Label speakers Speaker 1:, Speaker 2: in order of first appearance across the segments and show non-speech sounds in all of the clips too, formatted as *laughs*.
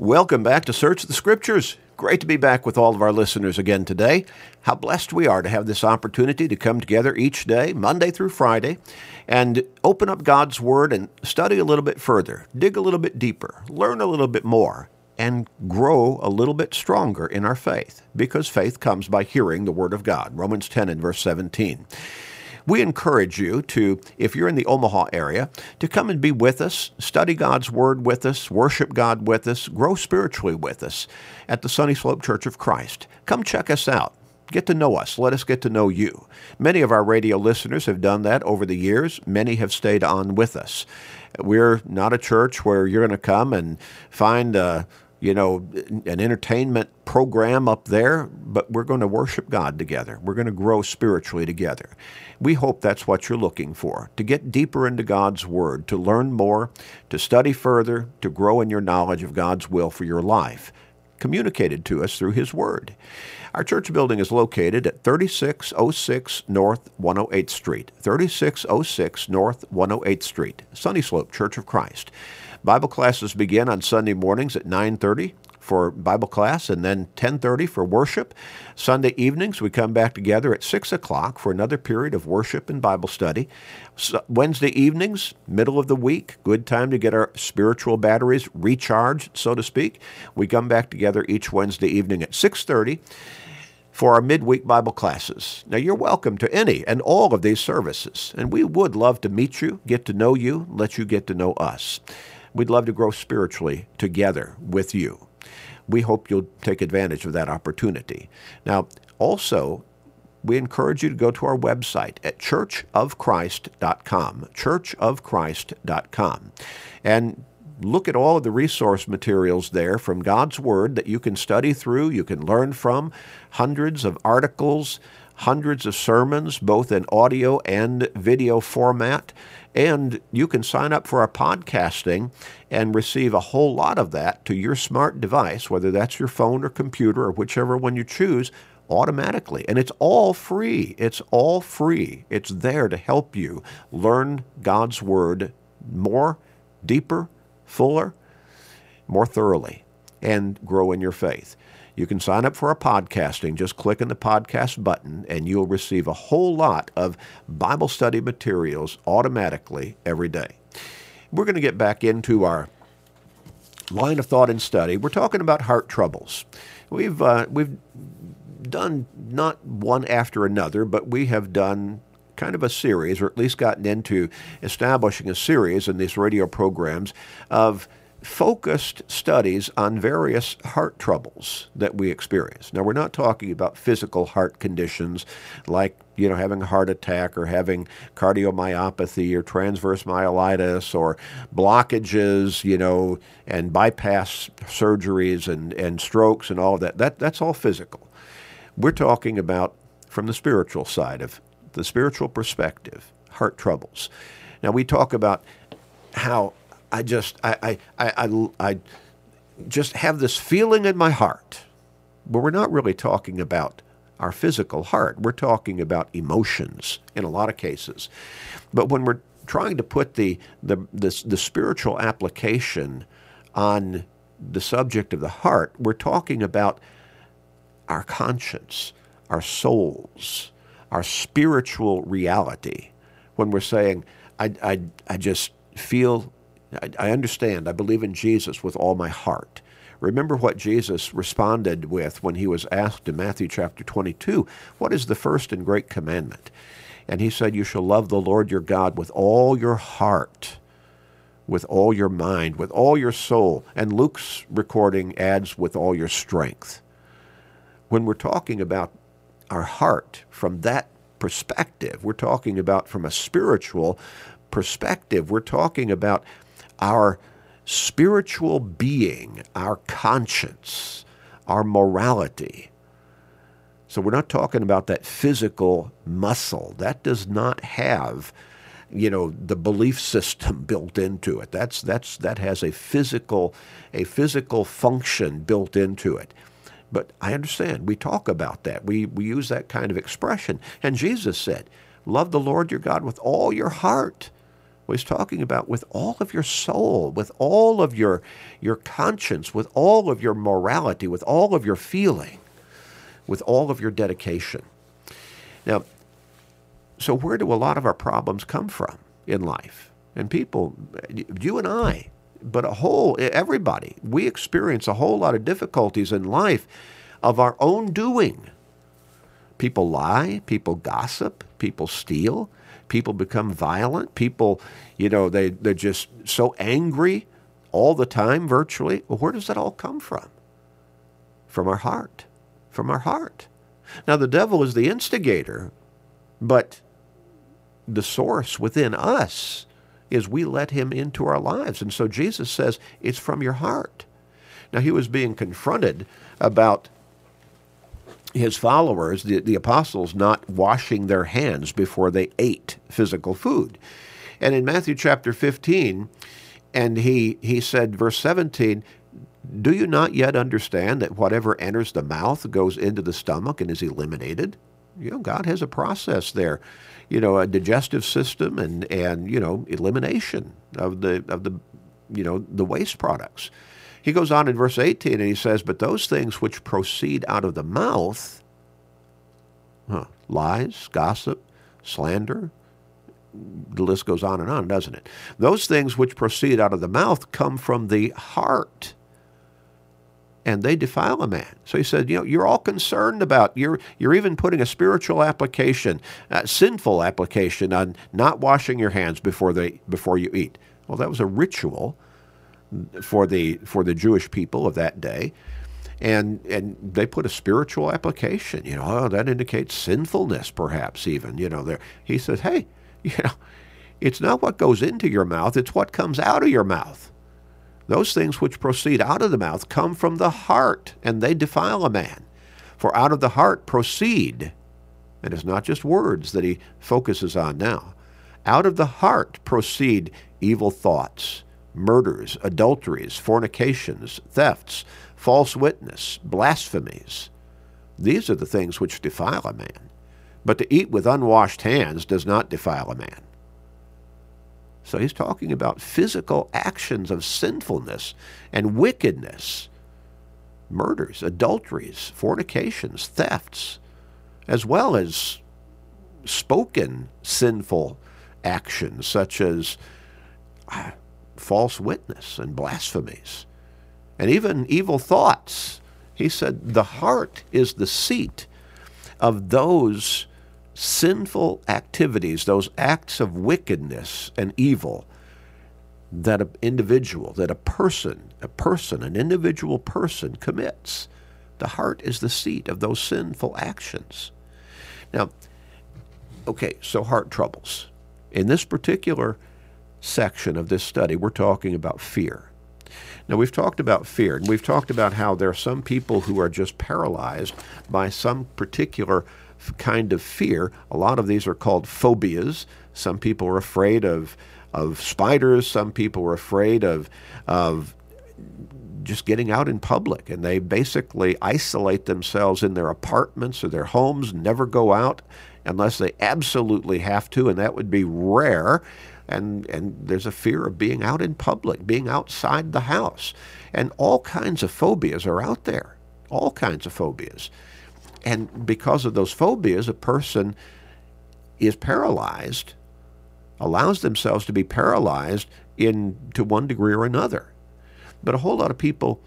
Speaker 1: Welcome back to Search the Scriptures. Great to be back with all of our listeners again today. How blessed we are to have this opportunity to come together each day, Monday through Friday, and open up God's Word and study a little bit further, dig a little bit deeper, learn a little bit more, and grow a little bit stronger in our faith, because faith comes by hearing the Word of God. Romans 10 and verse 17. We encourage you to, if you're in the Omaha area, to come and be with us, study God's Word with us, worship God with us, grow spiritually with us at the Sunny Slope Church of Christ. Come check us out. Get to know us. Let us get to know you. Many of our radio listeners have done that over the years. Many have stayed on with us. We're not a church where you're going to come and find a you know, an entertainment program up there, but we're going to worship God together. We're going to grow spiritually together. We hope that's what you're looking for to get deeper into God's Word, to learn more, to study further, to grow in your knowledge of God's will for your life, communicated to us through His Word. Our church building is located at 3606 North 108th Street, 3606 North 108th Street, Sunny Slope Church of Christ. Bible classes begin on Sunday mornings at 9:30 for Bible class and then 10:30 for worship. Sunday evenings we come back together at 6 o'clock for another period of worship and Bible study. So Wednesday evenings, middle of the week, good time to get our spiritual batteries recharged, so to speak. We come back together each Wednesday evening at 6:30 for our midweek Bible classes. Now, you're welcome to any and all of these services, and we would love to meet you, get to know you, let you get to know us. We'd love to grow spiritually together with you. We hope you'll take advantage of that opportunity. Now, also, we encourage you to go to our website at churchofchrist.com, churchofchrist.com, and look at all of the resource materials there from God's Word that you can study through, you can learn from, hundreds of articles, hundreds of sermons, both in audio and video format. And you can sign up for our podcasting and receive a whole lot of that to your smart device, whether that's your phone or computer or whichever one you choose, automatically. And it's all free. It's all free. It's there to help you learn God's Word more, deeper, fuller, more thoroughly, and grow in your faith. You can sign up for our podcasting. Just click on the podcast button, and you'll receive a whole lot of Bible study materials automatically every day. We're going to get back into our line of thought and study. We're talking about heart troubles. We've uh, we've done not one after another, but we have done kind of a series, or at least gotten into establishing a series in these radio programs of focused studies on various heart troubles that we experience. Now, we're not talking about physical heart conditions like, you know, having a heart attack or having cardiomyopathy or transverse myelitis or blockages, you know, and bypass surgeries and, and strokes and all of that. that. That's all physical. We're talking about from the spiritual side of the spiritual perspective, heart troubles. Now, we talk about how I just I, I, I, I just have this feeling in my heart. But we're not really talking about our physical heart. We're talking about emotions in a lot of cases. But when we're trying to put the the the, the spiritual application on the subject of the heart, we're talking about our conscience, our souls, our spiritual reality. When we're saying, I, I, I just feel I, I understand. I believe in Jesus with all my heart. Remember what Jesus responded with when he was asked in Matthew chapter 22, What is the first and great commandment? And he said, You shall love the Lord your God with all your heart, with all your mind, with all your soul. And Luke's recording adds, with all your strength. When we're talking about our heart from that perspective, we're talking about from a spiritual perspective, we're talking about our spiritual being, our conscience, our morality. So we're not talking about that physical muscle. That does not have, you know, the belief system *laughs* built into it. That's that's that has a physical a physical function built into it. But I understand. We talk about that. We we use that kind of expression. And Jesus said, "Love the Lord your God with all your heart." He's talking about with all of your soul, with all of your, your conscience, with all of your morality, with all of your feeling, with all of your dedication. Now, so where do a lot of our problems come from in life? And people, you and I, but a whole, everybody, we experience a whole lot of difficulties in life of our own doing. People lie, people gossip, people steal, people become violent, people, you know, they, they're just so angry all the time virtually. Well, where does that all come from? From our heart. From our heart. Now, the devil is the instigator, but the source within us is we let him into our lives. And so Jesus says it's from your heart. Now, he was being confronted about his followers, the, the apostles, not washing their hands before they ate physical food. And in Matthew chapter 15, and he, he said, verse 17, Do you not yet understand that whatever enters the mouth goes into the stomach and is eliminated? You know, God has a process there, you know, a digestive system and, and you know, elimination of the, of the, you know, the waste products. He goes on in verse 18 and he says, But those things which proceed out of the mouth, huh, lies, gossip, slander, the list goes on and on, doesn't it? Those things which proceed out of the mouth come from the heart and they defile a man. So he said, you know, you're all concerned about, you're, you're even putting a spiritual application, a sinful application on not washing your hands before, they, before you eat. Well, that was a ritual for the for the Jewish people of that day. And and they put a spiritual application, you know, oh, that indicates sinfulness, perhaps even, you know. There, he says, hey, *laughs* you know, it's not what goes into your mouth; it's what comes out of your mouth. Those things which proceed out of the mouth come from the heart, and they defile a man. For out of the heart proceed, and it's not just words that he focuses on now. Out of the heart proceed evil thoughts murders, adulteries, fornications, thefts, false witness, blasphemies. These are the things which defile a man. But to eat with unwashed hands does not defile a man. So he's talking about physical actions of sinfulness and wickedness, murders, adulteries, fornications, thefts, as well as spoken sinful actions such as false witness and blasphemies, and even evil thoughts. He said the heart is the seat of those sinful activities, those acts of wickedness and evil that an individual, that a person, a person, an individual person commits. The heart is the seat of those sinful actions. Now, okay, so heart troubles. In this particular section of this study, we're talking about fear. Now, we've talked about fear, and we've talked about how there are some people who are just paralyzed by some particular kind of fear. A lot of these are called phobias. Some people are afraid of, of spiders, some people are afraid of, of just getting out in public, and they basically isolate themselves in their apartments or their homes, never go out unless they absolutely have to, and that would be rare and and there's a fear of being out in public, being outside the house, and all kinds of phobias are out there, all kinds of phobias, and because of those phobias, a person is paralyzed, allows themselves to be paralyzed in to one degree or another, but a whole lot of people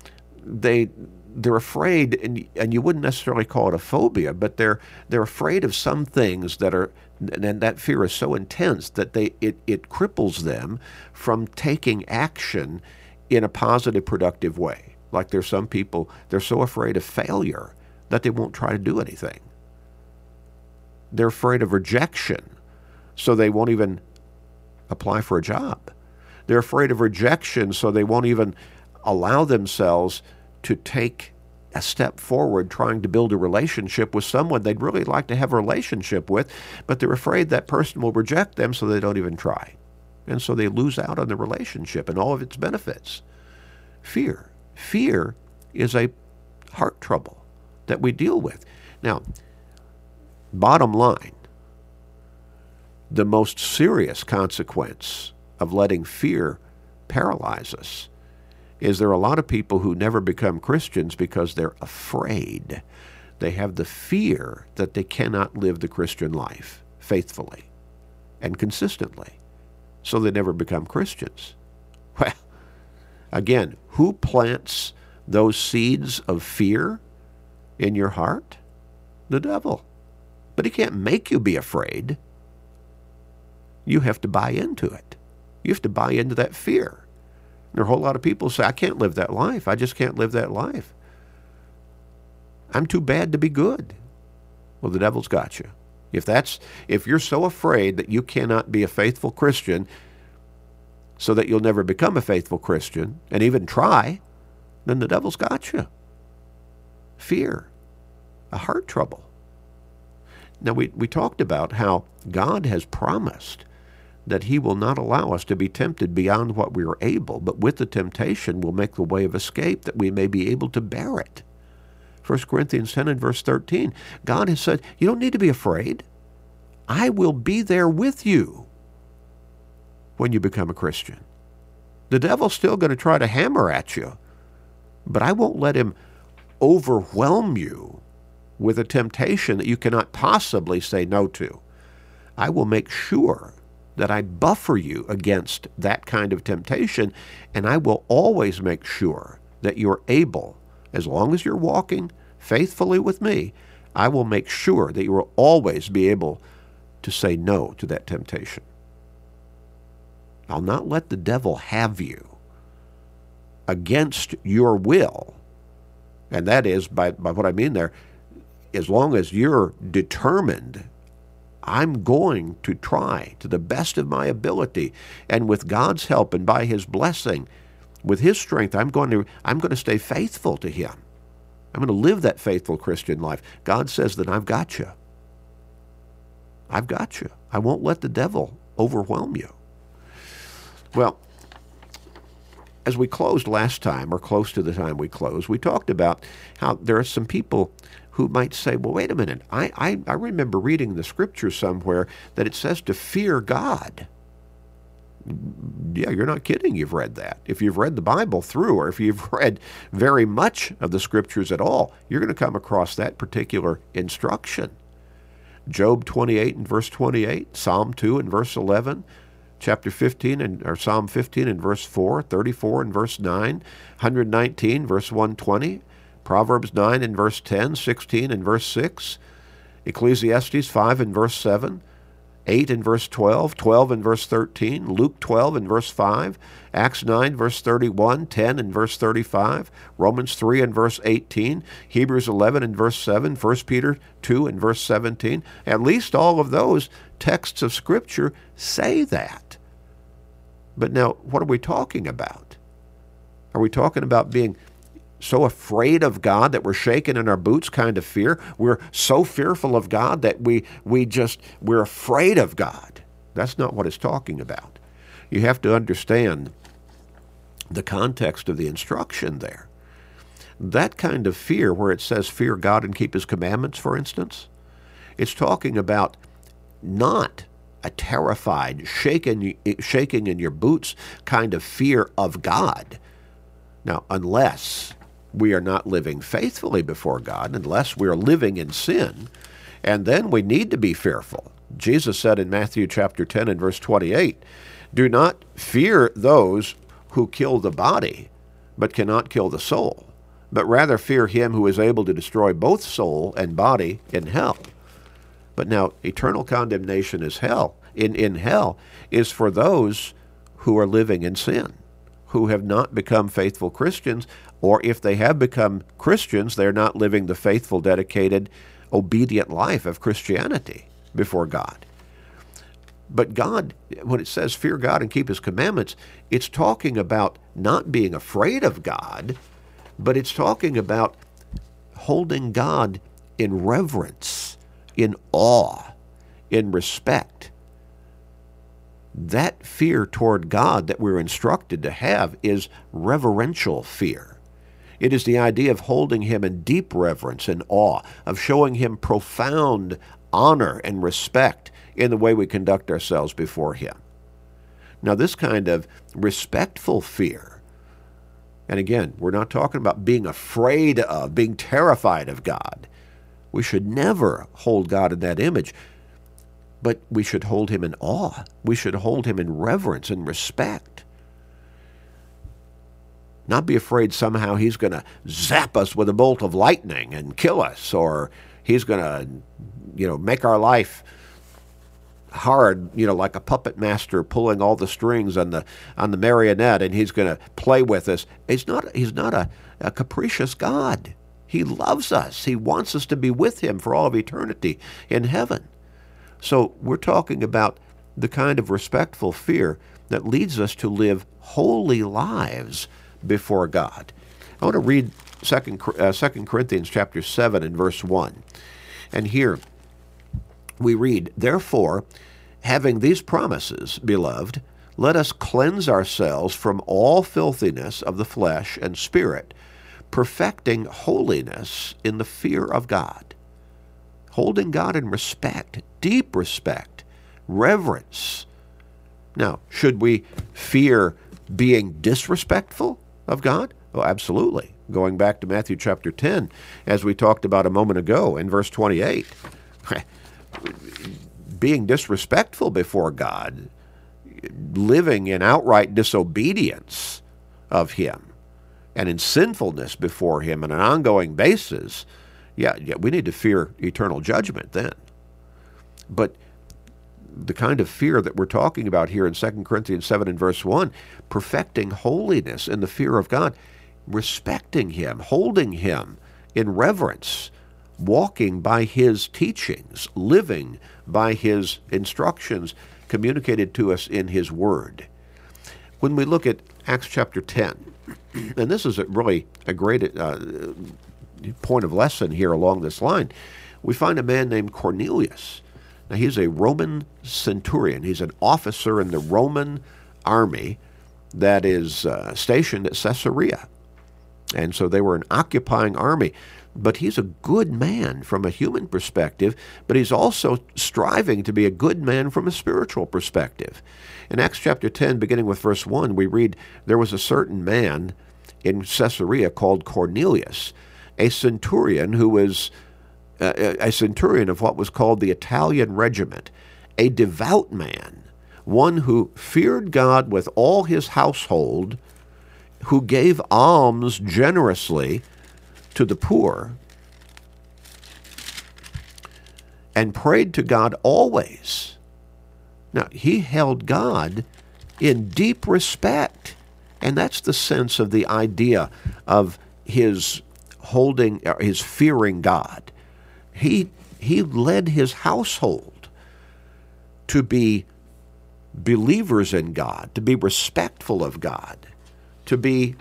Speaker 1: they they're afraid, and, and you wouldn't necessarily call it a phobia, but they're they're afraid of some things that are and that fear is so intense that they it, it cripples them from taking action in a positive, productive way. Like there's some people, they're so afraid of failure that they won't try to do anything. They're afraid of rejection, so they won't even apply for a job. They're afraid of rejection, so they won't even allow themselves to take a step forward trying to build a relationship with someone they'd really like to have a relationship with, but they're afraid that person will reject them, so they don't even try. And so they lose out on the relationship and all of its benefits. Fear. Fear is a heart trouble that we deal with. Now, bottom line, the most serious consequence of letting fear paralyze us is there are a lot of people who never become Christians because they're afraid. They have the fear that they cannot live the Christian life faithfully and consistently. So they never become Christians. *laughs* Well, again, who plants those seeds of fear in your heart? The devil. But he can't make you be afraid. You have to buy into it. You have to buy into that fear. There are a whole lot of people say, I can't live that life. I just can't live that life. I'm too bad to be good. Well, the devil's got you. If that's if you're so afraid that you cannot be a faithful Christian so that you'll never become a faithful Christian and even try, then the devil's got you. Fear, a heart trouble. Now we, we talked about how God has promised that he will not allow us to be tempted beyond what we are able, but with the temptation will make the way of escape that we may be able to bear it. 1 Corinthians 10 and verse 13. God has said, You don't need to be afraid. I will be there with you when you become a Christian. The devil's still going to try to hammer at you, but I won't let him overwhelm you with a temptation that you cannot possibly say no to. I will make sure that I buffer you against that kind of temptation, and I will always make sure that you're able, as long as you're walking faithfully with me, I will make sure that you will always be able to say no to that temptation. I'll not let the devil have you against your will. And that is, by, by what I mean there, as long as you're determined I'm going to try to the best of my ability and with God's help and by his blessing with his strength I'm going to I'm going to stay faithful to him. I'm going to live that faithful Christian life. God says that I've got you. I've got you. I won't let the devil overwhelm you. Well, as we closed last time, or close to the time we closed, we talked about how there are some people who might say, well, wait a minute, I, I, I remember reading the scripture somewhere that it says to fear God. Yeah, you're not kidding. You've read that. If you've read the Bible through, or if you've *laughs* read very much of the scriptures at all, you're going to come across that particular instruction. Job 28 and verse 28, Psalm 2 and verse 11, chapter 15 and or Psalm 15 and verse 4, 34 and verse 9, 119 verse 120, Proverbs 9 and verse 10, 16 and verse 6, Ecclesiastes 5 and verse 7, 8 and verse 12, 12 and verse 13, Luke 12 and verse 5, Acts 9 verse 31, 10 and verse 35, Romans 3 and verse 18, Hebrews 11 and verse 7, 1 Peter 2 and verse 17. At least all of those texts of Scripture say that. But now, what are we talking about? Are we talking about being so afraid of God that we're shaking in our boots kind of fear. We're so fearful of God that we, we just, we're afraid of God. That's not what it's talking about. You have to understand the context of the instruction there. That kind of fear, where it says fear God and keep his commandments, for instance, it's talking about not a terrified, shaking, shaking in your boots kind of fear of God. Now, unless we are not living faithfully before God unless we are living in sin. And then we need to be fearful. Jesus said in Matthew chapter 10 and verse 28, Do not fear those who kill the body, but cannot kill the soul, but rather fear him who is able to destroy both soul and body in hell. But now eternal condemnation is hell. In, in hell is for those who are living in sin, who have not become faithful Christians or if they have become Christians, they're not living the faithful, dedicated, obedient life of Christianity before God. But God, when it says fear God and keep his commandments, it's talking about not being afraid of God, but it's talking about holding God in reverence, in awe, in respect. That fear toward God that we're instructed to have is reverential fear. It is the idea of holding him in deep reverence and awe, of showing him profound honor and respect in the way we conduct ourselves before him. Now, this kind of respectful fear, and again, we're not talking about being afraid of, being terrified of God. We should never hold God in that image, but we should hold him in awe. We should hold him in reverence and respect. Not be afraid somehow he's going to zap us with a bolt of lightning and kill us, or he's going to, you know, make our life hard, you know, like a puppet master pulling all the strings on the on the marionette, and he's going to play with us. He's not. He's not a, a capricious God. He loves us. He wants us to be with him for all of eternity in heaven. So we're talking about the kind of respectful fear that leads us to live holy lives before God. I want to read 2 uh, 2 Corinthians chapter 7 and verse 1. And here we read, Therefore, having these promises, beloved, let us cleanse ourselves from all filthiness of the flesh and spirit, perfecting holiness in the fear of God. Holding God in respect, deep respect, reverence. Now, should we fear being disrespectful of God? Oh, absolutely. Going back to Matthew chapter 10, as we talked about a moment ago in verse 28. *laughs* being disrespectful before God, living in outright disobedience of Him, and in sinfulness before Him on an ongoing basis, yeah, yeah, we need to fear eternal judgment then. But the kind of fear that we're talking about here in 2 Corinthians 7 and verse 1, perfecting holiness in the fear of God, respecting Him, holding Him in reverence, walking by His teachings, living by His instructions communicated to us in His Word. When we look at Acts chapter 10, and this is a really a great uh, point of lesson here along this line, we find a man named Cornelius. Now, he's a Roman centurion. He's an officer in the Roman army that is uh, stationed at Caesarea. And so they were an occupying army but he's a good man from a human perspective, but he's also striving to be a good man from a spiritual perspective. In Acts chapter 10, beginning with verse 1, we read, There was a certain man in Caesarea called Cornelius, a centurion who was uh, a centurion of what was called the Italian regiment, a devout man, one who feared God with all his household, who gave alms generously to the poor and prayed to God always. Now, he held God in deep respect. And that's the sense of the idea of his holding, uh, his fearing God. He, he led his household to be believers in God, to be respectful of God, to be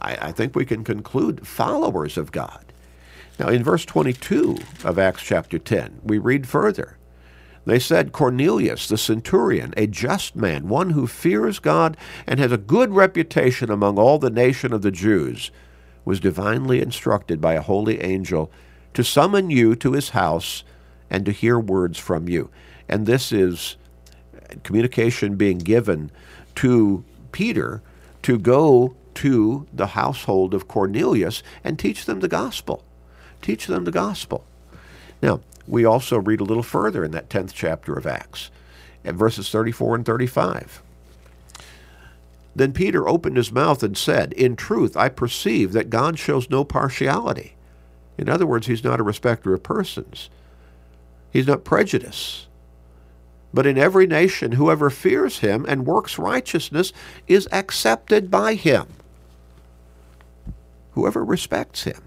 Speaker 1: I, I think we can conclude followers of God. Now, in verse 22 of Acts chapter 10, we read further. They said, Cornelius, the centurion, a just man, one who fears God and has a good reputation among all the nation of the Jews, was divinely instructed by a holy angel to summon you to his house and to hear words from you. And this is communication being given to Peter to go to the household of Cornelius and teach them the gospel. Teach them the gospel. Now, we also read a little further in that 10th chapter of Acts, at verses 34 and 35. Then Peter opened his mouth and said, In truth, I perceive that God shows no partiality. In other words, he's not a respecter of persons. He's not prejudiced. But in every nation, whoever fears him and works righteousness is accepted by him whoever respects him.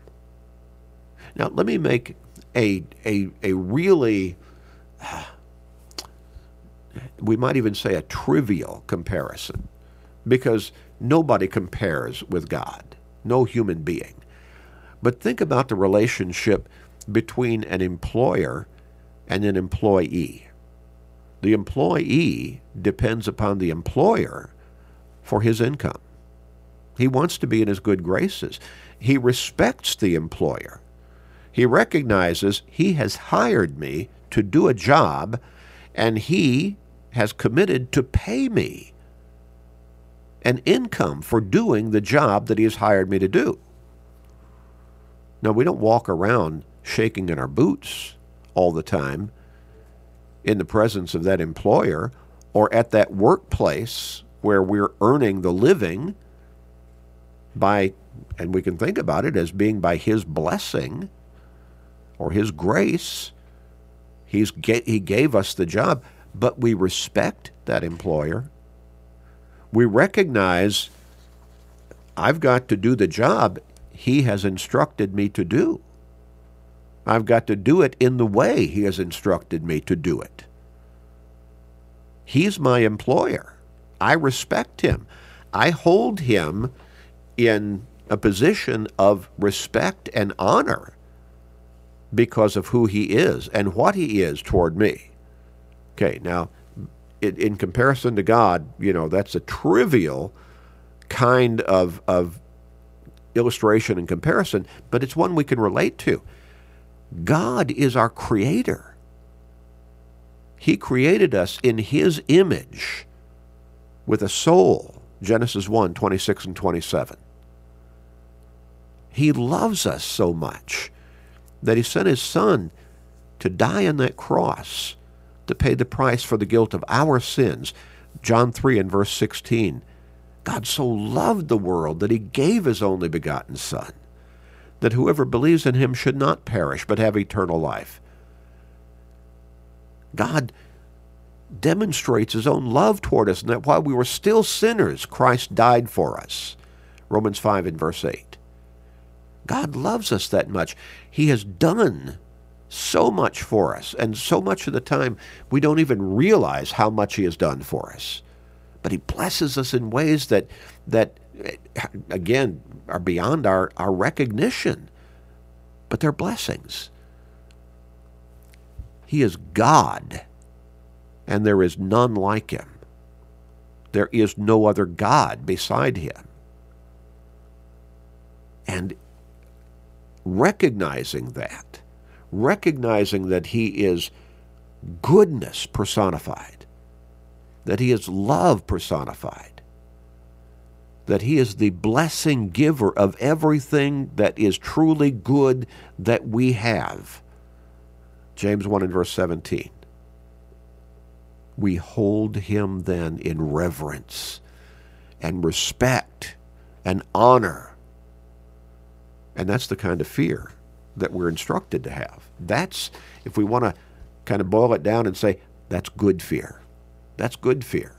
Speaker 1: Now, let me make a, a, a really, *sighs* we might even say a trivial comparison, because nobody compares with God, no human being. But think about the relationship between an employer and an employee. The employee depends upon the employer for his income. He wants to be in his good graces. He respects the employer. He recognizes he has hired me to do a job and he has committed to pay me an income for doing the job that he has hired me to do. Now, we don't walk around shaking in our boots all the time in the presence of that employer or at that workplace where we're earning the living by, and we can think about it as being by his blessing or his grace. He's, he gave us the job, but we respect that employer. We recognize I've got to do the job he has instructed me to do. I've got to do it in the way he has instructed me to do it. He's my employer. I respect him. I hold him in a position of respect and honor because of who he is and what he is toward me. Okay, now, in, in comparison to God, you know, that's a trivial kind of, of illustration and comparison, but it's one we can relate to. God is our creator. He created us in his image with a soul, Genesis 1 26 and 27. He loves us so much that he sent his son to die on that cross to pay the price for the guilt of our sins. John 3 and verse 16. God so loved the world that he gave his only begotten Son, that whoever believes in him should not perish, but have eternal life. God demonstrates his own love toward us, and that while we were still sinners, Christ died for us. Romans 5 and verse 8. God loves us that much. He has done so much for us, and so much of the time we don't even realize how much he has done for us but he blesses us in ways that that again are beyond our, our recognition. But they're blessings. He is God, and there is none like him. There is no other God beside him. And recognizing that, recognizing that he is goodness personified, that he is love personified, that he is the blessing giver of everything that is truly good that we have. James 1 and verse 17. We hold him then in reverence and respect and honor. And that's the kind of fear that we're instructed to have. That's, if we want to kind of boil it down and say, that's good fear. That's good fear.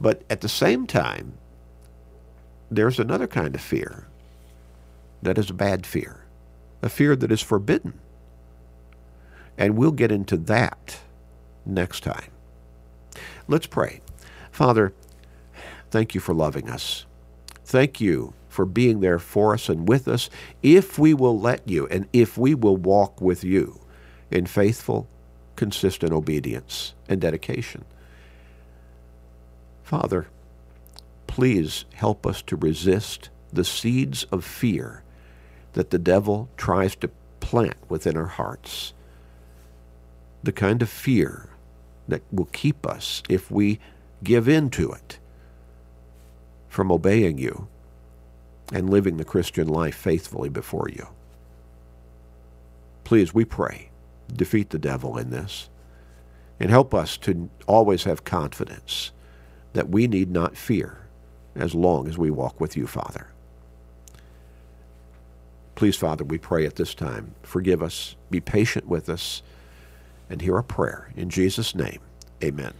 Speaker 1: But at the same time, there's another kind of fear that is a bad fear, a fear that is forbidden. And we'll get into that next time. Let's pray. Father, thank you for loving us. Thank you for being there for us and with us if we will let you and if we will walk with you in faithful consistent obedience and dedication. Father, please help us to resist the seeds of fear that the devil tries to plant within our hearts. The kind of fear that will keep us, if we give in to it, from obeying you and living the Christian life faithfully before you. Please, we pray defeat the devil in this. And help us to always have confidence that we need not fear as long as we walk with you, Father. Please, Father, we pray at this time. Forgive us, be patient with us, and hear our prayer. In Jesus' name, amen.